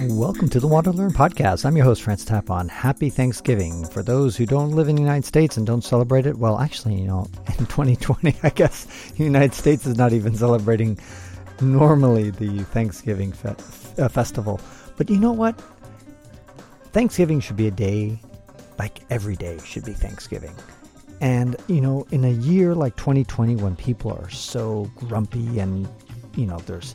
Welcome to the Wander Learn podcast. I'm your host, Francis Tapon. Happy Thanksgiving. For those who don't live in the United States and don't celebrate it, well, actually, you know, in 2020, I guess the United States is not even celebrating normally the Thanksgiving fe- uh, festival. But you know what? Thanksgiving should be a day like every day should be Thanksgiving. And, you know, in a year like 2020 when people are so grumpy and, you know, there's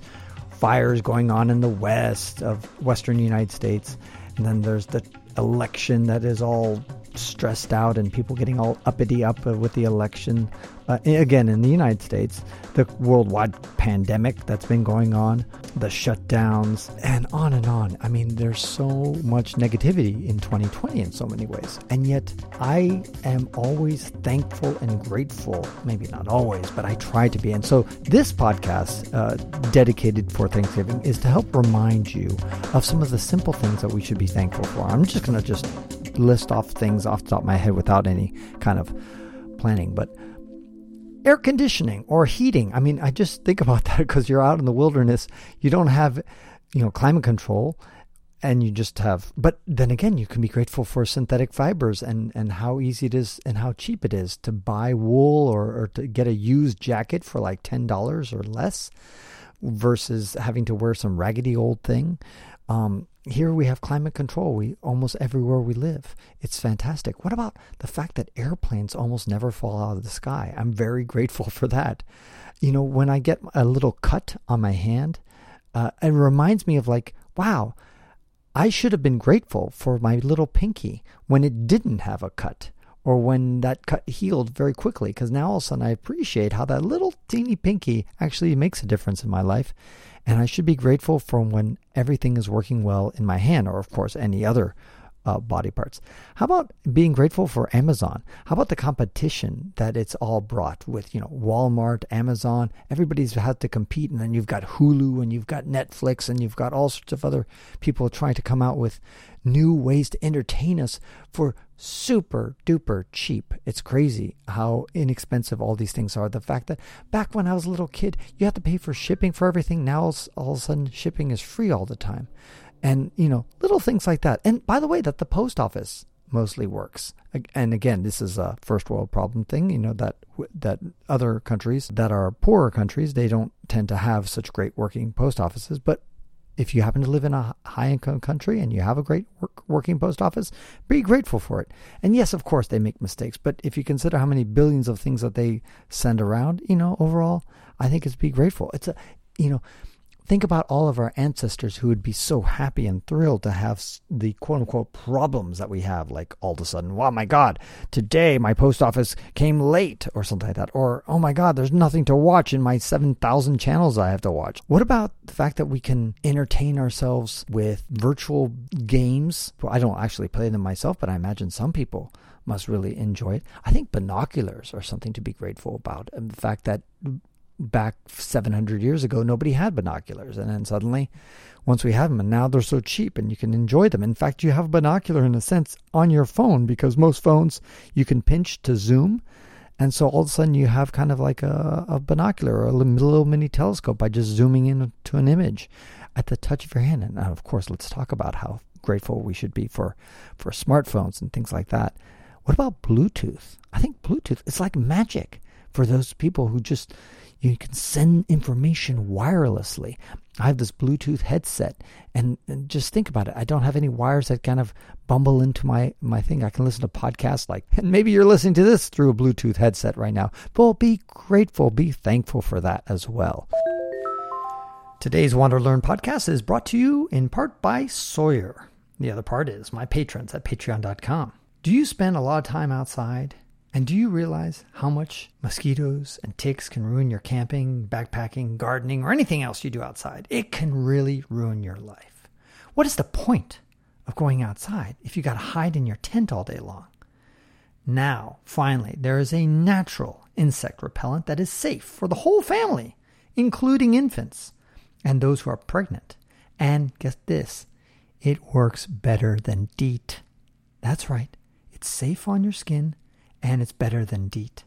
fires going on in the west of western United States, and then there's the election that is all stressed out and people getting all uppity up with the election. Uh, again, in the United States, the worldwide pandemic that's been going on, the shutdowns, and on and on. I mean, there's so much negativity in 2020 in so many ways. And yet, I am always thankful and grateful. Maybe not always, but I try to be. And so, this podcast, uh, dedicated for Thanksgiving, is to help remind you of some of the simple things that we should be thankful for. I'm just going to just list off things off the top of my head without any kind of planning, but air conditioning or heating. I mean, I just think about that because you're out in the wilderness, you don't have, you know, climate control and you just have but then again you can be grateful for synthetic fibers and and how easy it is and how cheap it is to buy wool or, or to get a used jacket for like $10 or less versus having to wear some raggedy old thing um, here we have climate control. We almost everywhere we live. It's fantastic. What about the fact that airplanes almost never fall out of the sky? I'm very grateful for that. You know, when I get a little cut on my hand, uh, it reminds me of like, wow, I should have been grateful for my little pinky when it didn't have a cut or when that cut healed very quickly because now all of a sudden I appreciate how that little teeny pinky actually makes a difference in my life. And I should be grateful for when everything is working well in my hand, or of course, any other uh, body parts. How about being grateful for Amazon? How about the competition that it's all brought with, you know, Walmart, Amazon? Everybody's had to compete, and then you've got Hulu, and you've got Netflix, and you've got all sorts of other people trying to come out with new ways to entertain us for super duper cheap. It's crazy how inexpensive all these things are. The fact that back when I was a little kid, you had to pay for shipping for everything. Now all of a sudden, shipping is free all the time and you know little things like that and by the way that the post office mostly works and again this is a first world problem thing you know that that other countries that are poorer countries they don't tend to have such great working post offices but if you happen to live in a high income country and you have a great work, working post office, be grateful for it. And yes, of course, they make mistakes, but if you consider how many billions of things that they send around, you know, overall, I think it's be grateful. It's a, you know, Think about all of our ancestors who would be so happy and thrilled to have the quote unquote problems that we have, like all of a sudden, wow, my God, today my post office came late, or something like that. Or, oh my God, there's nothing to watch in my 7,000 channels I have to watch. What about the fact that we can entertain ourselves with virtual games? Well, I don't actually play them myself, but I imagine some people must really enjoy it. I think binoculars are something to be grateful about. And the fact that back 700 years ago, nobody had binoculars. And then suddenly, once we have them, and now they're so cheap and you can enjoy them. In fact, you have a binocular in a sense on your phone because most phones you can pinch to zoom. And so all of a sudden you have kind of like a, a binocular or a little mini telescope by just zooming into an image at the touch of your hand. And of course, let's talk about how grateful we should be for, for smartphones and things like that. What about Bluetooth? I think Bluetooth, it's like magic for those people who just you can send information wirelessly. I have this Bluetooth headset, and, and, just think about it. I don't have any wires that kind of bumble into my, my thing. I can listen to podcasts like, and maybe you're listening to this through a Bluetooth headset right now. But be grateful, be thankful for that as well. Today's Wander Learn podcast is brought to you in part by Sawyer. The other part is my patrons at patreon.com. Do you spend a lot of time outside? And do you realize how much mosquitoes and ticks can ruin your camping, backpacking, gardening, or anything else you do outside? It can really ruin your life. What is the point of going outside if you got to hide in your tent all day long? Now, finally, there is a natural insect repellent that is safe for the whole family, including infants and those who are pregnant. And guess this, it works better than DEET. That's right, it's safe on your skin and it's better than DEET.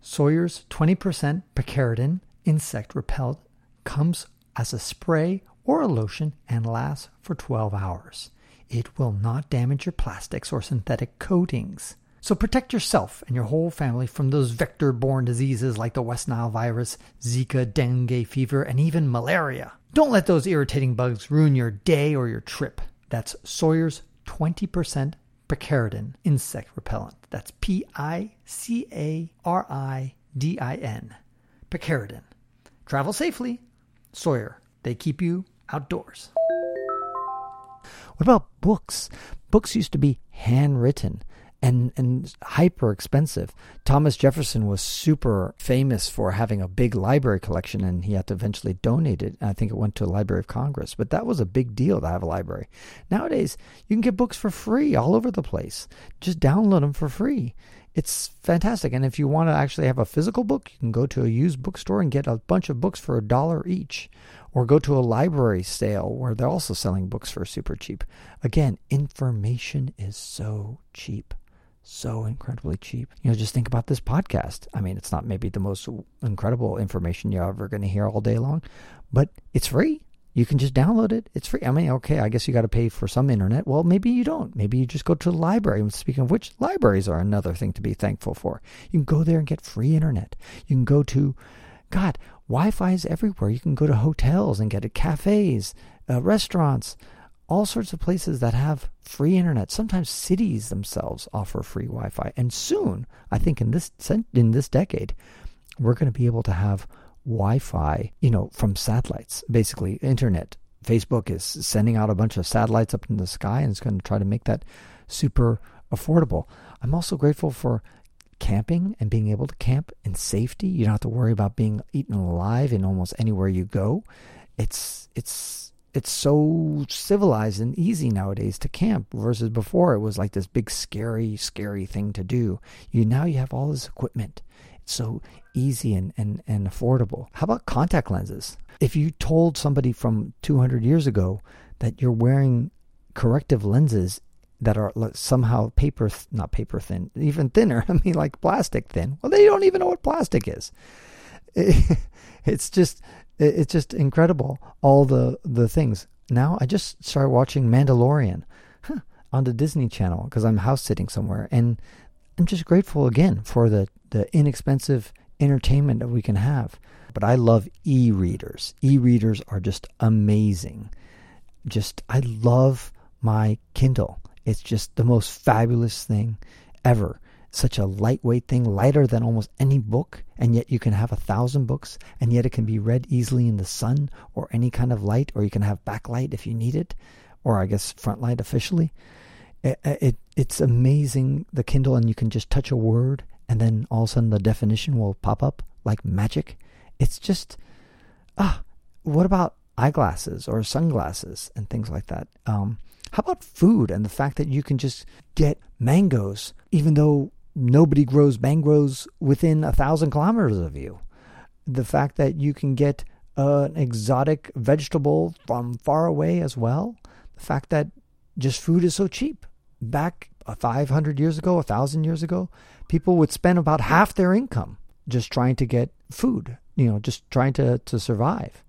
Sawyer's 20% picaridin insect repellent comes as a spray or a lotion and lasts for 12 hours. It will not damage your plastics or synthetic coatings. So protect yourself and your whole family from those vector borne diseases like the West Nile virus, Zika, dengue fever, and even malaria. Don't let those irritating bugs ruin your day or your trip. That's Sawyer's 20% picaridin insect repellent. That's P I C A R I D I N. Picaridin. Travel safely. Sawyer. They keep you outdoors. What about books? Books used to be handwritten and and hyper expensive. Thomas Jefferson was super famous for having a big library collection, and he had to eventually donate it. I think it went to the Library of Congress, but that was a big deal to have a library. Nowadays, you can get books for free all over the place. Just download them for free. It's fantastic. And if you want to actually have a physical book, you can go to a used bookstore and get a bunch of books for a dollar each or go to a library sale where they're also selling books for super cheap. Again, information is so cheap. So incredibly cheap. You know, just think about this podcast. I mean, it's not maybe the most incredible information you're ever going to hear all day long, but it's free. You can just download it. It's free. I mean, okay, I guess you got to pay for some internet. Well, maybe you don't. Maybe you just go to the library. And speaking of which, libraries are another thing to be thankful for. You can go there and get free internet. You can go to, God, Wi Fi is everywhere. You can go to hotels and get it, cafes, uh, restaurants, all sorts of places that have free internet. Sometimes cities themselves offer free Wi Fi. And soon, I think in this, in this decade, we're going to be able to have Wi Fi, you know, from satellites, basically internet. Facebook is sending out a bunch of satellites up in the sky and it's going to try to make that super affordable. I'm also grateful for camping and being able to camp in safety. You don't have to worry about being eaten alive in almost anywhere you go. It's it's it's so civilized and easy nowadays to camp versus before it was like this big scary scary thing to do. You now you have all this equipment. It's so easy and, and, and affordable. How about contact lenses? If you told somebody from 200 years ago that you're wearing corrective lenses that are somehow paper, not paper thin, even thinner. I mean, like plastic thin. Well, they don't even know what plastic is. It's just, it's just incredible. All the the things. Now I just started watching Mandalorian huh, on the Disney Channel because I'm house sitting somewhere, and I'm just grateful again for the the inexpensive entertainment that we can have. But I love e-readers. E-readers are just amazing. Just I love my Kindle. It's just the most fabulous thing ever. Such a lightweight thing, lighter than almost any book, and yet you can have a thousand books, and yet it can be read easily in the sun or any kind of light, or you can have backlight if you need it, or I guess front light officially. It, it it's amazing the Kindle, and you can just touch a word, and then all of a sudden the definition will pop up like magic. It's just ah, what about eyeglasses or sunglasses and things like that? Um, how about food and the fact that you can just get mangoes, even though nobody grows mangroves within a thousand kilometers of you? The fact that you can get an exotic vegetable from far away as well? The fact that just food is so cheap. Back 500 years ago, 1,000 years ago, people would spend about half their income just trying to get food, you know, just trying to, to survive.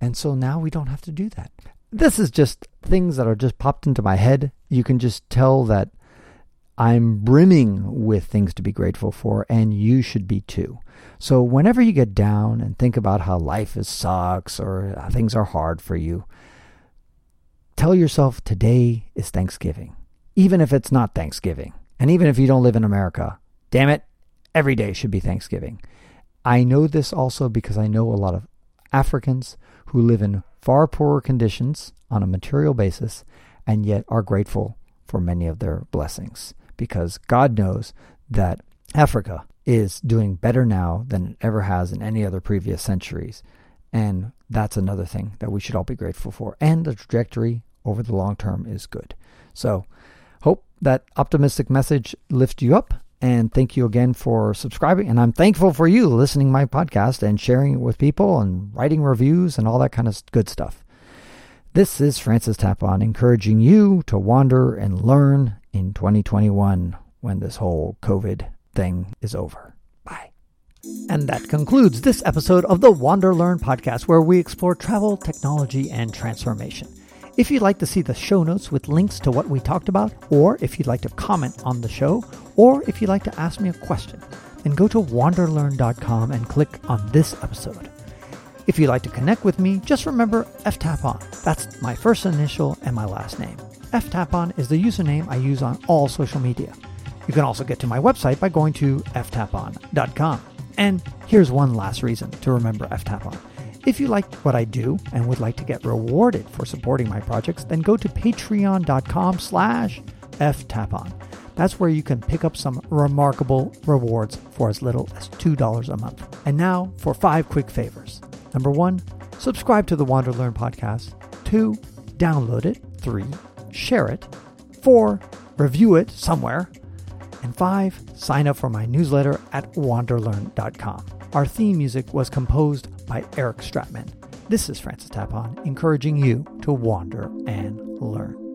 And so now we don't have to do that this is just things that are just popped into my head. You can just tell that I'm brimming with things to be grateful for, and you should be too. So, whenever you get down and think about how life is sucks or things are hard for you, tell yourself today is Thanksgiving, even if it's not Thanksgiving. And even if you don't live in America, damn it, every day should be Thanksgiving. I know this also because I know a lot of Africans who live in far poorer conditions on a material basis and yet are grateful for many of their blessings because God knows that Africa is doing better now than it ever has in any other previous centuries. And that's another thing that we should all be grateful for. And the trajectory over the long term is good. So, hope that optimistic message lifts you up and thank you again for subscribing. And I'm thankful for you listening my podcast and sharing it with people and writing reviews and all that kind of good stuff. This is Francis Tapon encouraging you to wander and learn in 2021 when this whole COVID thing is over. Bye. And that concludes this episode of the Wander Learn podcast, where we explore travel, technology, and transformation. If you'd like to see the show notes with links to what we talked about, or if you'd like to comment on the show, or if you'd like to ask me a question, then go to wanderlearn.com and click on this episode. If you'd like to connect with me, just remember ftapon. That's my first initial and my last name. Ftapon is the username I use on all social media. You can also get to my website by going to ftapon.com. And here's one last reason to remember ftapon. If you like what I do and would like to get rewarded for supporting my projects, then go to patreon.com slash ftapon. That's where you can pick up some remarkable rewards for as little as $2 a month. And now for five quick favors. Number one, subscribe to the Wander Learn podcast. Two, download it. Three, share it. Four, review it somewhere. And five, sign up for my newsletter at wanderlearn.com. Our theme music was composed by Eric Stratman. This is Francis Tapon, encouraging you to wander and learn.